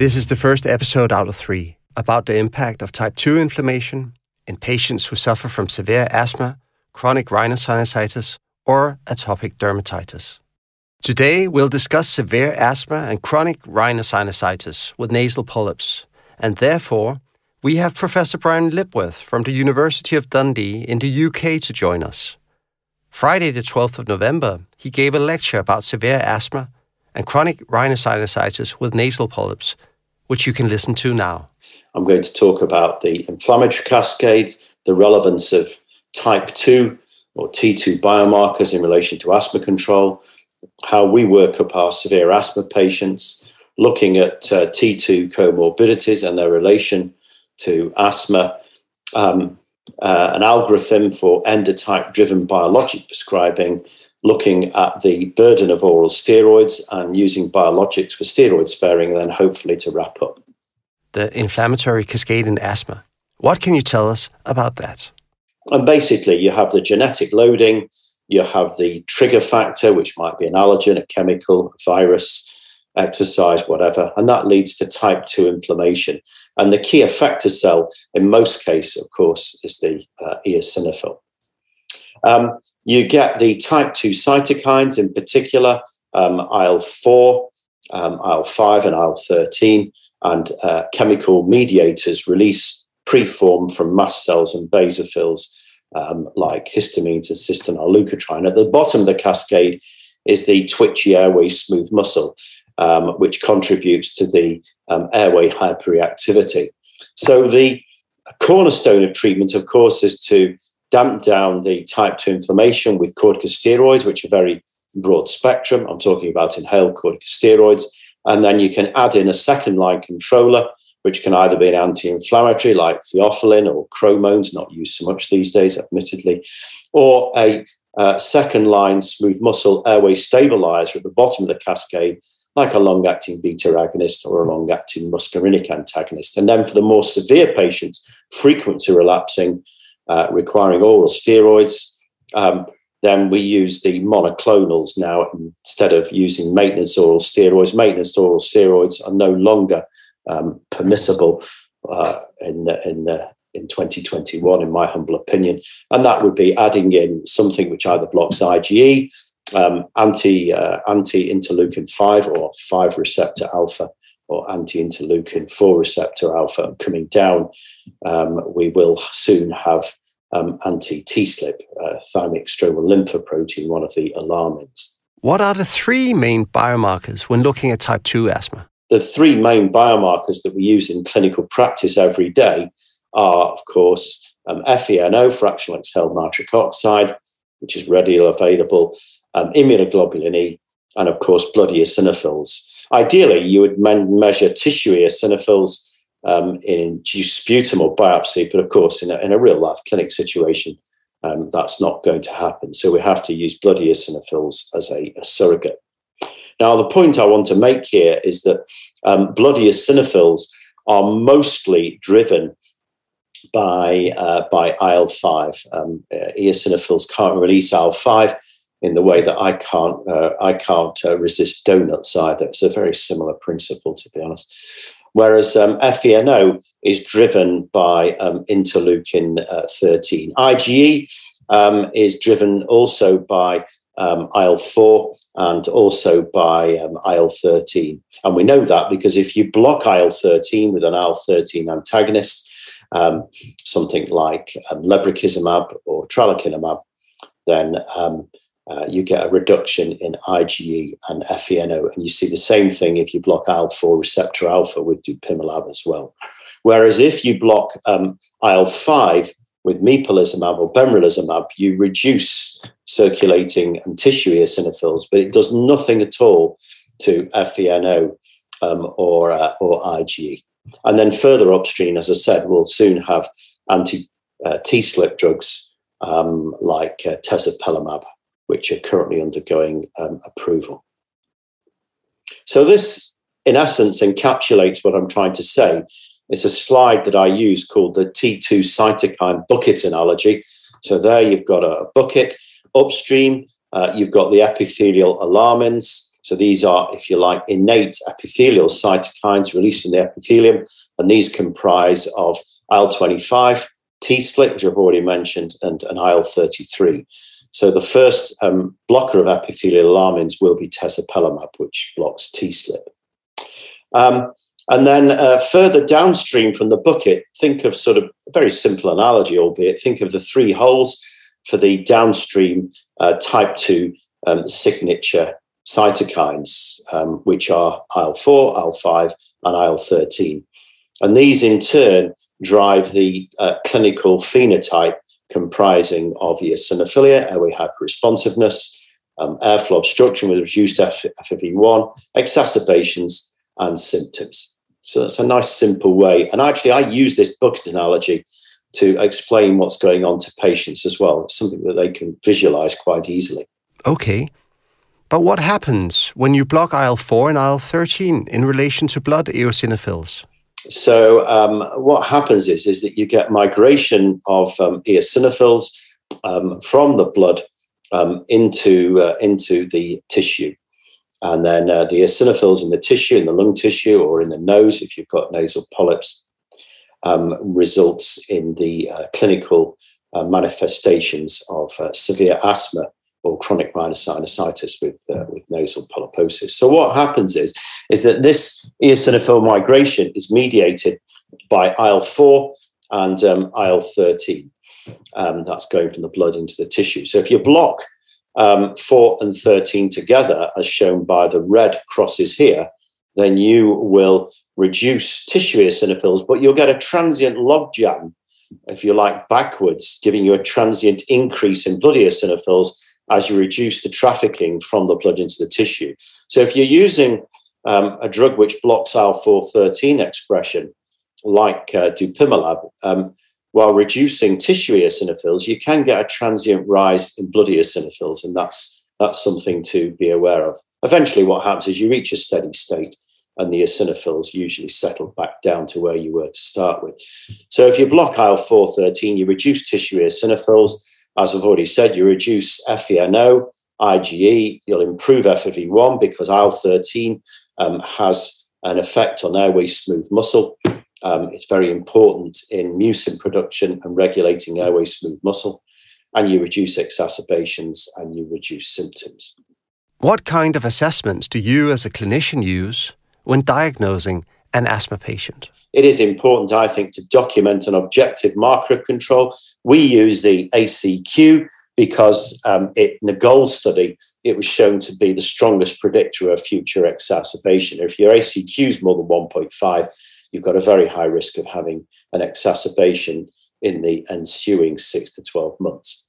This is the first episode out of three about the impact of type 2 inflammation in patients who suffer from severe asthma, chronic rhinosinusitis, or atopic dermatitis. Today, we'll discuss severe asthma and chronic rhinosinusitis with nasal polyps, and therefore, we have Professor Brian Lipworth from the University of Dundee in the UK to join us. Friday, the 12th of November, he gave a lecture about severe asthma and chronic rhinosinusitis with nasal polyps which you can listen to now. I'm going to talk about the inflammatory cascade, the relevance of type 2 or T2 biomarkers in relation to asthma control, how we work up our severe asthma patients, looking at uh, T2 comorbidities and their relation to asthma, um, uh, an algorithm for endotype driven biologic prescribing, looking at the burden of oral steroids and using biologics for steroid sparing, and then hopefully to wrap up. The inflammatory cascade in asthma. What can you tell us about that? And basically, you have the genetic loading, you have the trigger factor, which might be an allergen, a chemical, a virus, exercise, whatever, and that leads to type 2 inflammation. And the key effector cell, in most cases, of course, is the uh, eosinophil. Um, you get the type 2 cytokines, in particular, um, IL 4, um, IL 5, and IL 13, and uh, chemical mediators release preformed from mast cells and basophils um, like histamines and cystine leukotriene. At the bottom of the cascade is the twitchy airway smooth muscle, um, which contributes to the um, airway hyperreactivity. So the cornerstone of treatment, of course, is to damp down the type 2 inflammation with corticosteroids, which are very broad spectrum. I'm talking about inhaled corticosteroids. And then you can add in a second line controller, which can either be an anti inflammatory like theophylline or chromones, not used so much these days, admittedly, or a uh, second line smooth muscle airway stabilizer at the bottom of the cascade, like a long acting beta agonist or a long acting muscarinic antagonist. And then for the more severe patients, frequency relapsing, uh, requiring oral steroids. Um, then we use the monoclonals now instead of using maintenance oral steroids. Maintenance oral steroids are no longer um, permissible uh, in the in the in 2021, in my humble opinion, and that would be adding in something which either blocks IgE, um, anti uh, anti interleukin five or five receptor alpha, or anti interleukin four receptor alpha. Coming down, um, we will soon have um, anti TSLP, uh, thymic stromal lymphopoietin, one of the alarmins. What are the three main biomarkers when looking at type 2 asthma? The three main biomarkers that we use in clinical practice every day are, of course, um, FeNO, fractional exhaled nitric oxide, which is readily available, um, immunoglobulin E, and of course, blood eosinophils. Ideally, you would measure tissue eosinophils um, in sputum or biopsy, but of course, in a, in a real life clinic situation, um, that's not going to happen. So we have to use blood eosinophils as a, a surrogate. Now, the point I want to make here is that um, blood eosinophils are mostly driven by uh, by IL five. Um, uh, eosinophils can't release IL five in the way that I can't uh, I can't uh, resist donuts either. It's a very similar principle, to be honest whereas um, FeNO is driven by um, interleukin uh, 13. IgE um, is driven also by um, IL 4 and also by um, IL 13. And we know that because if you block IL 13 with an IL 13 antagonist, um, something like lebrikizumab or tralokinumab, then uh, you get a reduction in IgE and FeNO. And you see the same thing if you block IL-4 receptor alpha with dupilumab as well. Whereas if you block um, IL-5 with mepolizumab or benralizumab, you reduce circulating and tissue eosinophils, but it does nothing at all to FeNO um, or, uh, or IgE. And then further upstream, as I said, we'll soon have anti-TSLP uh, drugs um, like uh, tezepelumab which are currently undergoing um, approval. So, this in essence encapsulates what I'm trying to say. It's a slide that I use called the T2 cytokine bucket analogy. So, there you've got a bucket upstream, uh, you've got the epithelial alarmins, So these are, if you like, innate epithelial cytokines released in the epithelium, and these comprise of IL-25, TSLP, which I've already mentioned, and, and IL-33. So the first um, blocker of epithelial alarmins will be tezepelumab, which blocks TSLP. Um, and then uh, further downstream from the bucket, think of sort of a very simple analogy, albeit think of the three holes for the downstream uh, type 2 um, signature cytokines, um, which are IL 4, IL 5, and IL 13. And these in turn drive the uh, clinical phenotype comprising of eosinophilia, airway hyperresponsiveness, um, airflow obstruction with reduced FEV1, exacerbations, and symptoms. So that's a nice, simple way. And actually, I use this bucket analogy to explain what's going on to patients as well. It's something that they can visualize quite easily. Okay. But what happens when you block IL 4 and IL 13 in relation to blood eosinophils? So, um, what happens is, is that you get migration of um, eosinophils um, from the blood um, into, uh, into the tissue. And then uh, the eosinophils in the tissue, in the lung tissue, or in the nose, if you've got nasal polyps, um, results in the uh, clinical uh, manifestations of uh, severe asthma or chronic rhinosinusitis with uh, with nasal polyposis. So what happens is is that this eosinophil migration is mediated by IL four and um, IL thirteen. Um, that's going from the blood into the tissue. So if you block um, 4 and 13 together, as shown by the red crosses here, then you will reduce tissue eosinophils, but you'll get a transient logjam, if you like, backwards, giving you a transient increase in blood eosinophils as you reduce the trafficking from the blood into the tissue. So if you're using um, a drug which blocks IL-413 expression, like uh, dupilumab, um, while reducing tissue eosinophils, you can get a transient rise in blood eosinophils, and that's that's something to be aware of. Eventually, what happens is you reach a steady state, and the eosinophils usually settle back down to where you were to start with. So, if you block IL four thirteen, you reduce tissue eosinophils. As I've already said, you reduce FeNO, IgE. You'll improve FEV1 because IL thirteen um, has an effect on airway smooth muscle. Um, it's very important in mucin production and regulating airway smooth muscle. And you reduce exacerbations and you reduce symptoms. What kind of assessments do you as a clinician use when diagnosing an asthma patient? It is important, I think, to document an objective marker of control. We use the ACQ because um, it, in the GOAL study, it was shown to be the strongest predictor of future exacerbation. If your ACQ is more than 1.5, you've got a very high risk of having an exacerbation in the ensuing six to 12 months.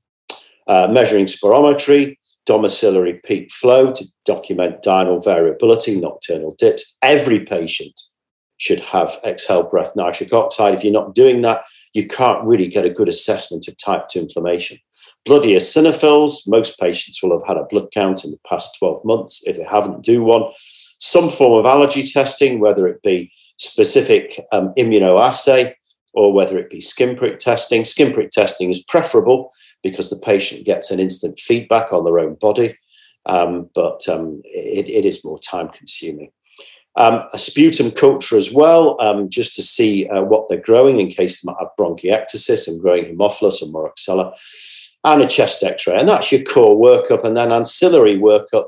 Uh, measuring spirometry, domiciliary peak flow to document diurnal variability, nocturnal dips. Every patient should have exhaled breath nitric oxide. If you're not doing that, you can't really get a good assessment of type 2 inflammation. Blood eosinophils, most patients will have had a blood count in the past 12 months. If they haven't, do one. Some form of allergy testing, whether it be specific um, immunoassay or whether it be skin prick testing. Skin prick testing is preferable because the patient gets an instant feedback on their own body, um, but um, it, it is more time consuming. Um, a sputum culture as well, um, just to see uh, what they're growing in case they might have bronchiectasis and growing Haemophilus or Moraxella, and a chest x ray. And that's your core workup. And then ancillary workup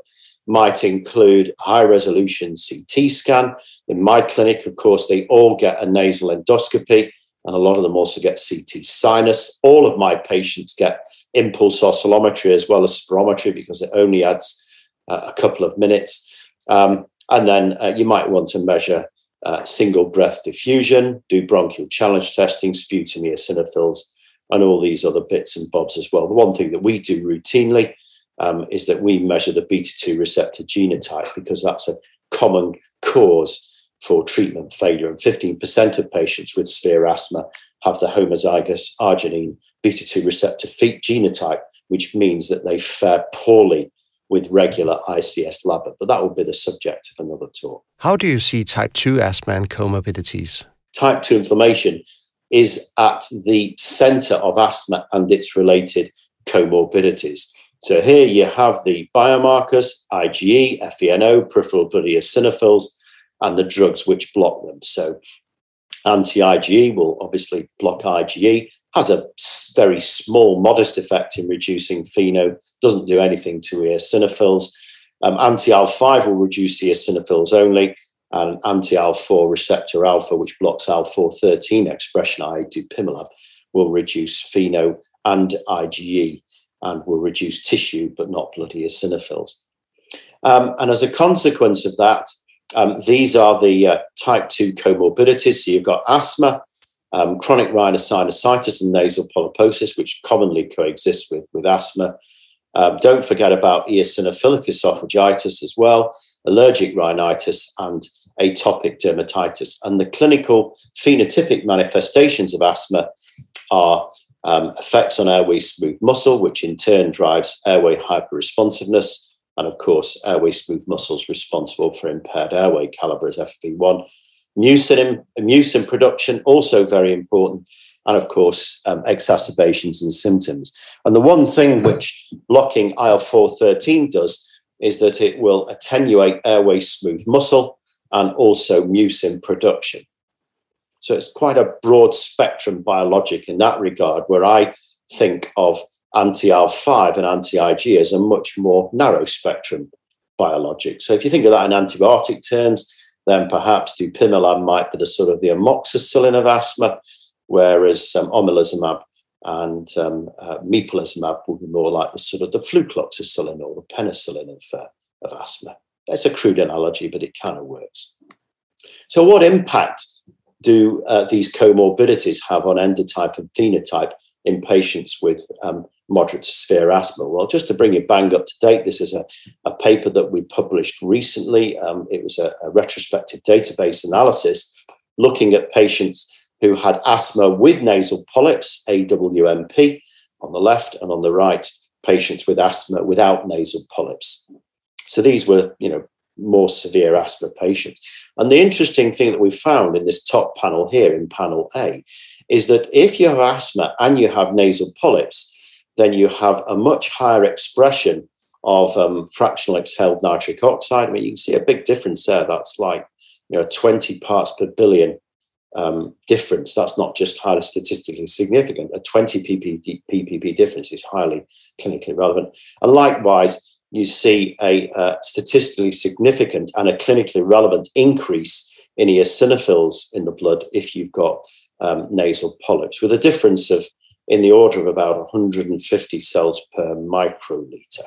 might include high resolution CT scan. In my clinic, of course, they all get a nasal endoscopy, and a lot of them also get CT sinus. All of my patients get impulse oscillometry as well as spirometry because it only adds uh, a couple of minutes. Um, and then uh, you might want to measure uh, single breath diffusion, do bronchial challenge testing, sputum eosinophils, and all these other bits and bobs as well. The one thing that we do routinely um, is that we measure the beta 2 receptor genotype because that's a common cause for treatment failure. And 15% of patients with severe asthma have the homozygous arginine beta 2 receptor feet genotype, which means that they fare poorly with regular ICS lab. But that will be the subject of another talk. How do you see type 2 asthma and comorbidities? Type 2 inflammation is at the center of asthma and its related comorbidities. So here you have the biomarkers, IgE, FeNO, peripheral blood eosinophils, and the drugs which block them. So anti-IgE will obviously block IgE, has a very small, modest effect in reducing FeNO, doesn't do anything to eosinophils. Um, anti-IL-5 will reduce eosinophils only, and anti-IL-4 receptor alpha, which blocks IL-4-13 expression, i.e. dupilumab, will reduce FeNO and IgE and will reduce tissue but not blood eosinophils. Um, and as a consequence of that, um, these are the uh, type 2 comorbidities. So you've got asthma, um, chronic rhinosinusitis, and nasal polyposis, which commonly coexist with, with asthma. Um, don't forget about eosinophilic esophagitis as well, allergic rhinitis, and atopic dermatitis. And the clinical phenotypic manifestations of asthma are um, effects on airway smooth muscle, which in turn drives airway hyperresponsiveness, and of course, airway smooth muscles responsible for impaired airway caliber as FEV1. Mucin, production, also very important, and of course, um, exacerbations and symptoms. And the one thing which blocking IL 413 does is that it will attenuate airway smooth muscle and also mucin production. So it's quite a broad spectrum biologic in that regard, where I think of anti IL5 and anti Ig as a much more narrow spectrum biologic. So if you think of that in antibiotic terms, then perhaps dupilumab might be the sort of the amoxicillin of asthma, whereas um, omalizumab and um, uh, mepolizumab would be more like the sort of the flucloxacillin or the penicillin of, uh, of asthma. It's a crude analogy, but it kind of works. So, what impact do uh, these comorbidities have on endotype and phenotype in patients with um, moderate to severe asthma? Well, just to bring you bang up to date, this is a, a paper that we published recently. Um, it was a, a, retrospective database analysis looking at patients who had asthma with nasal polyps, AWMP, on the left, and on the right, patients with asthma without nasal polyps. So these were, you know, more severe asthma patients. And the interesting thing that we found in this top panel here, in panel A, is that if you have asthma and you have nasal polyps, then you have a much higher expression of um, fractional exhaled nitric oxide. I mean, you can see a big difference there. That's like you know 20 parts per billion um, difference. That's not just highly statistically significant. A 20 ppb, ppb difference is highly clinically relevant. And likewise, you see a uh, statistically significant and a clinically relevant increase in eosinophils in the blood if you've got um, nasal polyps, with a difference of in the order of about 150 cells per microliter.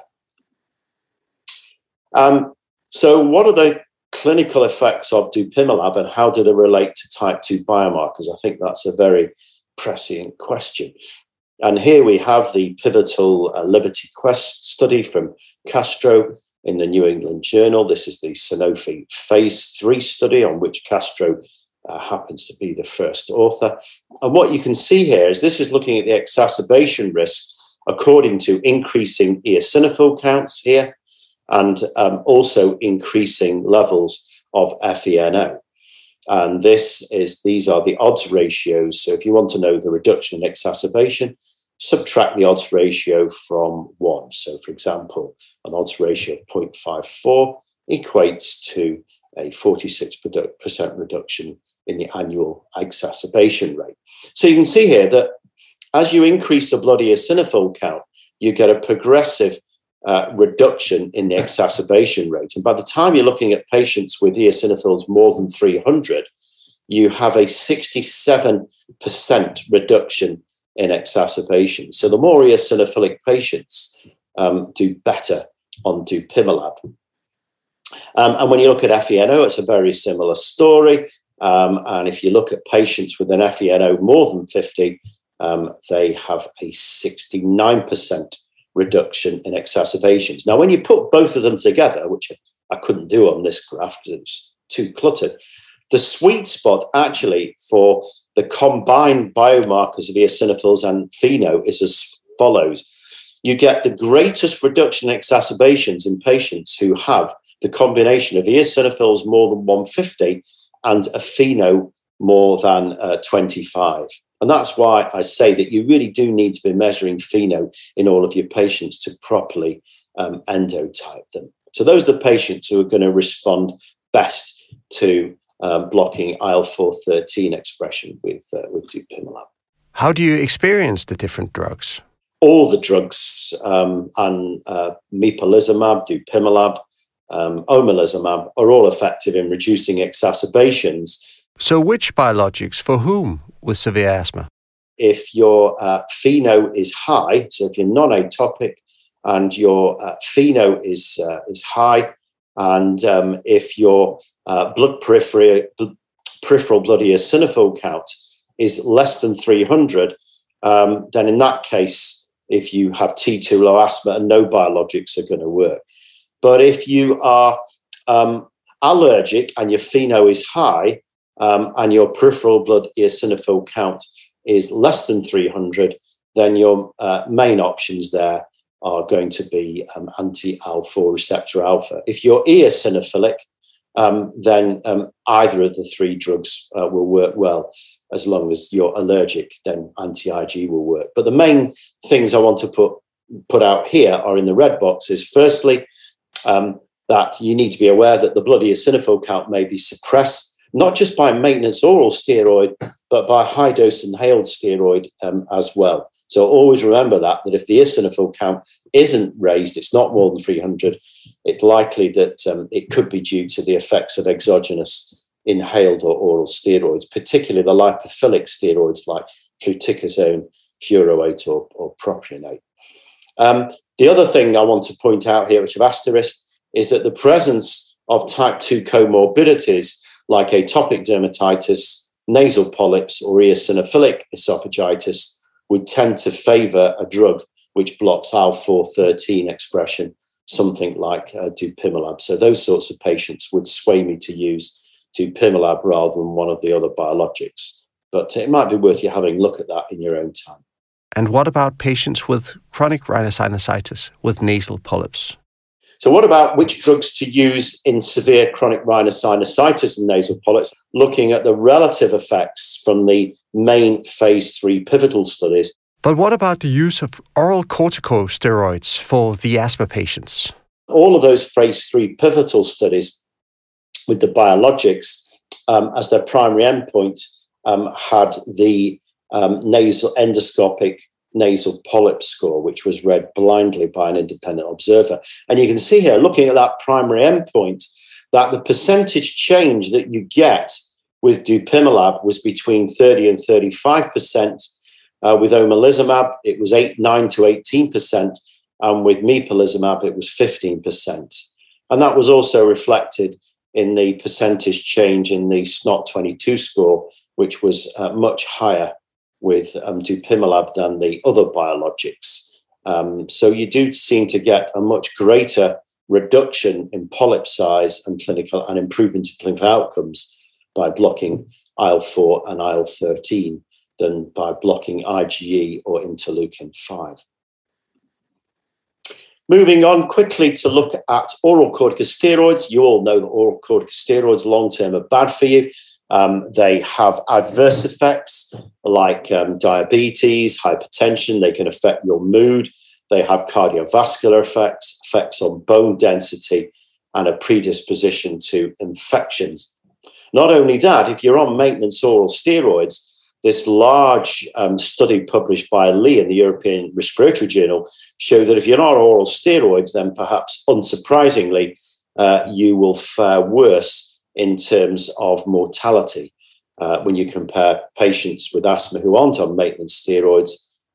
Um, so, what are the clinical effects of dupilumab and how do they relate to type 2 biomarkers? I think that's a very prescient question. And here we have the pivotal uh, Liberty Quest study from Castro in the New England Journal. This is the Sanofi phase three study on which Castro uh, happens to be the first author. And what you can see here is this is looking at the exacerbation risk according to increasing eosinophil counts here and um, also increasing levels of FeNO. And this is these are the odds ratios. So if you want to know the reduction in exacerbation, subtract the odds ratio from one. So for example, an odds ratio of 0.54 equates to a 46% reduction in the annual exacerbation rate. So you can see here that as you increase the blood eosinophil count, you get a progressive uh, reduction in the exacerbation rate. And by the time you're looking at patients with eosinophils more than 300, you have a 67% reduction in exacerbation. So the more eosinophilic patients um, do better on dupilumab. Um, and when you look at FeNO, it's a very similar story. Um, and if you look at patients with an FeNO more than 50, um, they have a 69% reduction in exacerbations. Now, when you put both of them together, which I couldn't do on this graph because it's too cluttered, the sweet spot actually for the combined biomarkers of eosinophils and FeNO is as follows. You get the greatest reduction in exacerbations in patients who have the combination of eosinophils more than 150 and a FeNO more than uh, 25. And that's why I say that you really do need to be measuring FeNO in all of your patients to properly um, endotype them. So those are the patients who are going to respond best to um, blocking IL-4 expression with, uh, with dupilumab. How do you experience the different drugs? All the drugs, um, and uh, mepolizumab, dupilumab, um, omalizumab, are all effective in reducing exacerbations. So, which biologics for whom with severe asthma? If your uh, FeNO is high, so if you're non-atopic and your uh, FeNO is uh, is high, and um, if your uh, blood peripheral, peripheral blood eosinophil count is less than 300, um, then in that case, if you have T2 low asthma and no biologics are going to work. But if you are um, allergic and your FeNO is high um, and your peripheral blood eosinophil count is less than 300, then your uh, main options there are going to be um, anti IL-4 receptor alpha. If you're eosinophilic, um, then um, either of the three drugs uh, will work well. As long as you're allergic, then anti-IG will work. But the main things I want to put put out here are in the red boxes. Firstly, um, that you need to be aware that the blood eosinophil count may be suppressed not just by maintenance oral steroid, but by high dose inhaled steroid um, as well. So always remember that that if the eosinophil count isn't raised, it's not more than 300. It's likely that um, it could be due to the effects of exogenous inhaled or oral steroids, particularly the lipophilic steroids like fluticasone, furoate, or, or propionate. Um, the other thing I want to point out here, which I've asterisked, is that the presence of type 2 comorbidities like atopic dermatitis, nasal polyps, or eosinophilic esophagitis would tend to favor a drug which blocks IL-4 expression, something like uh, dupilumab. So those sorts of patients would sway me to use dupilumab rather than one of the other biologics. But it might be worth you having a look at that in your own time. And what about patients with chronic rhinosinusitis with nasal polyps? So, what about which drugs to use in severe chronic rhinosinusitis and nasal polyps? Looking at the relative effects from the main phase three pivotal studies. But what about the use of oral corticosteroids for the asthma patients? All of those phase three pivotal studies with the biologics um, as their primary endpoint um, had the um, nasal endoscopic nasal polyp score, which was read blindly by an independent observer. And you can see here, looking at that primary endpoint, that the percentage change that you get with dupilumab was between 30 and 35 percent. Uh, with omalizumab, it was 8, 9 to 18 percent. And with mepolizumab, it was 15 percent. And that was also reflected in the percentage change in the SNOT 22 score, which was uh, much higher with um, dupilumab than the other biologics. Um, so you do seem to get a much greater reduction in polyp size and clinical and improvement in clinical outcomes by blocking IL-4 and IL-13 than by blocking IgE or interleukin 5. Moving on quickly to look at oral corticosteroids. You all know that oral corticosteroids long term are bad for you. Um, they have adverse effects like um, diabetes, hypertension. They can affect your mood. They have cardiovascular effects, effects on bone density, and a predisposition to infections. Not only that, if you're on maintenance oral steroids, this large um, study published by Lee in the European Respiratory Journal showed that if you're on oral steroids, then perhaps unsurprisingly, uh, you will fare worse in terms of mortality uh, when you compare patients with asthma who aren't on maintenance steroids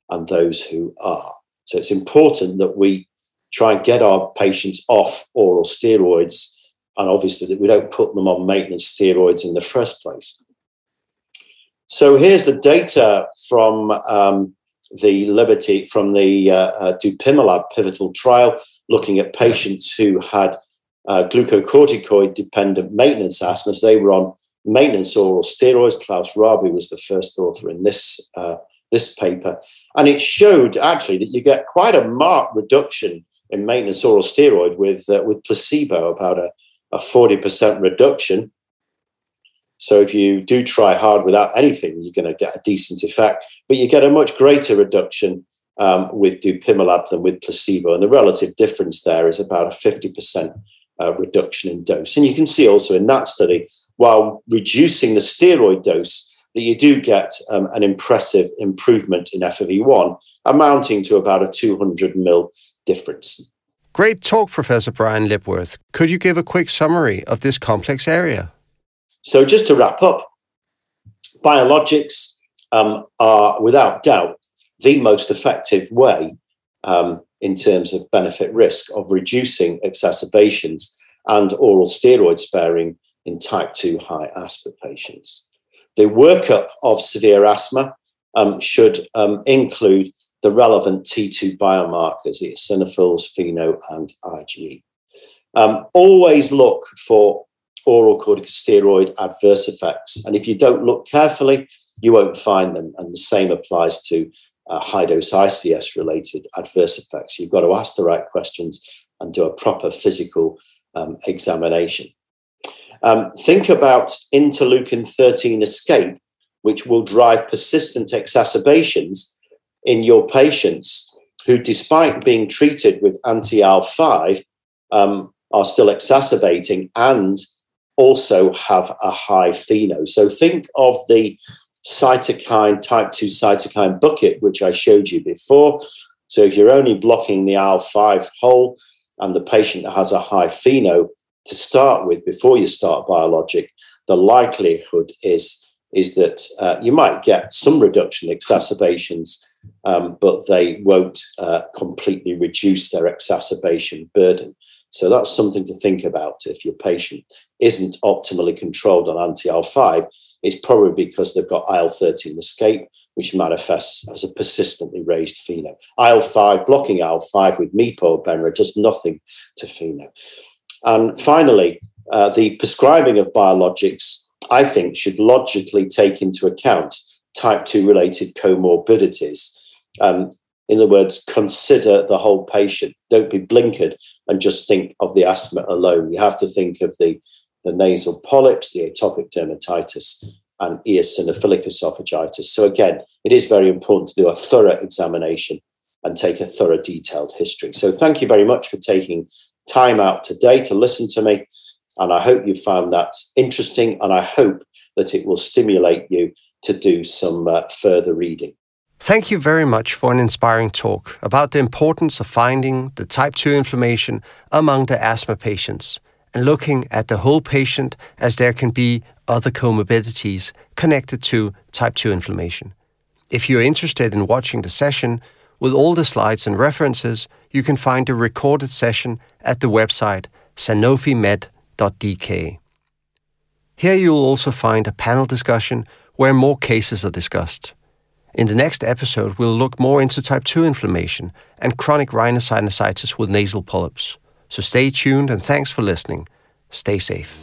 and those who are. So it's important that we try and get our patients off oral steroids and obviously that we don't put them on maintenance steroids in the first place. So here's the data from um, the Liberty, from the uh, uh, Dupilumab pivotal trial, looking at patients who had uh, glucocorticoid dependent maintenance asthma. They were on maintenance oral steroids. Klaus Rabe was the first author in this uh, this paper, and it showed actually that you get quite a marked reduction in maintenance oral steroid with uh, with placebo, about a, a 40% reduction. So if you do try hard without anything, you're going to get a decent effect, but you get a much greater reduction um, with dupilumab than with placebo. And the relative difference there is about a 50% uh, reduction in dose. And you can see also in that study, while reducing the steroid dose, that you do get um, an impressive improvement in FEV1, amounting to about a 200 mil difference. Great talk, Professor Brian Lipworth. Could you give a quick summary of this complex area? So, just to wrap up, biologics um, are without doubt the most effective way um, in terms of benefit risk of reducing exacerbations and oral steroid sparing in type 2 high asthma patients. The workup of severe asthma um, should um, include the relevant T2 biomarkers, eosinophils, FeNO, and IgE. Um, always look for oral corticosteroid adverse effects. And if you don't look carefully, you won't find them. And the same applies to uh, high dose ICS related adverse effects. You've got to ask the right questions and do a proper physical um, examination. Um, think about interleukin 13 escape, which will drive persistent exacerbations in your patients who, despite being treated with anti IL 5, um, are still exacerbating and also have a high FeNO. So think of the cytokine, type 2 cytokine bucket, which I showed you before. So if you're only blocking the IL 5 hole and the patient has a high FeNO to start with before you start biologic, the likelihood is, is that uh, you might get some reduction in exacerbations, um, but they won't uh, completely reduce their exacerbation burden. So that's something to think about if your patient isn't optimally controlled on anti IL 5 it's probably because they've got IL 13 escape, which manifests as a persistently raised FeNO. IL 5, blocking IL 5 with MePO or Benra does nothing to FeNO. And finally, uh, the prescribing of biologics, I think, should logically take into account type 2 related comorbidities. Um, in other words, consider the whole patient. Don't be blinkered and just think of the asthma alone. You have to think of the the nasal polyps, the atopic dermatitis, and eosinophilic esophagitis. So, again, it is very important to do a thorough examination and take a thorough, detailed history. So, thank you very much for taking time out today to listen to me. And I hope you found that interesting, and I hope that it will stimulate you to do some uh, further reading. Thank you very much for an inspiring talk about the importance of finding the type 2 inflammation among the asthma patients and looking at the whole patient as there can be other comorbidities connected to type 2 inflammation. If you're interested in watching the session with all the slides and references, you can find a recorded session at the website sanofimed.dk. Here you'll also find a panel discussion where more cases are discussed. In the next episode, we'll look more into type 2 inflammation and chronic rhinosinusitis with nasal polyps. So stay tuned and thanks for listening. Stay safe.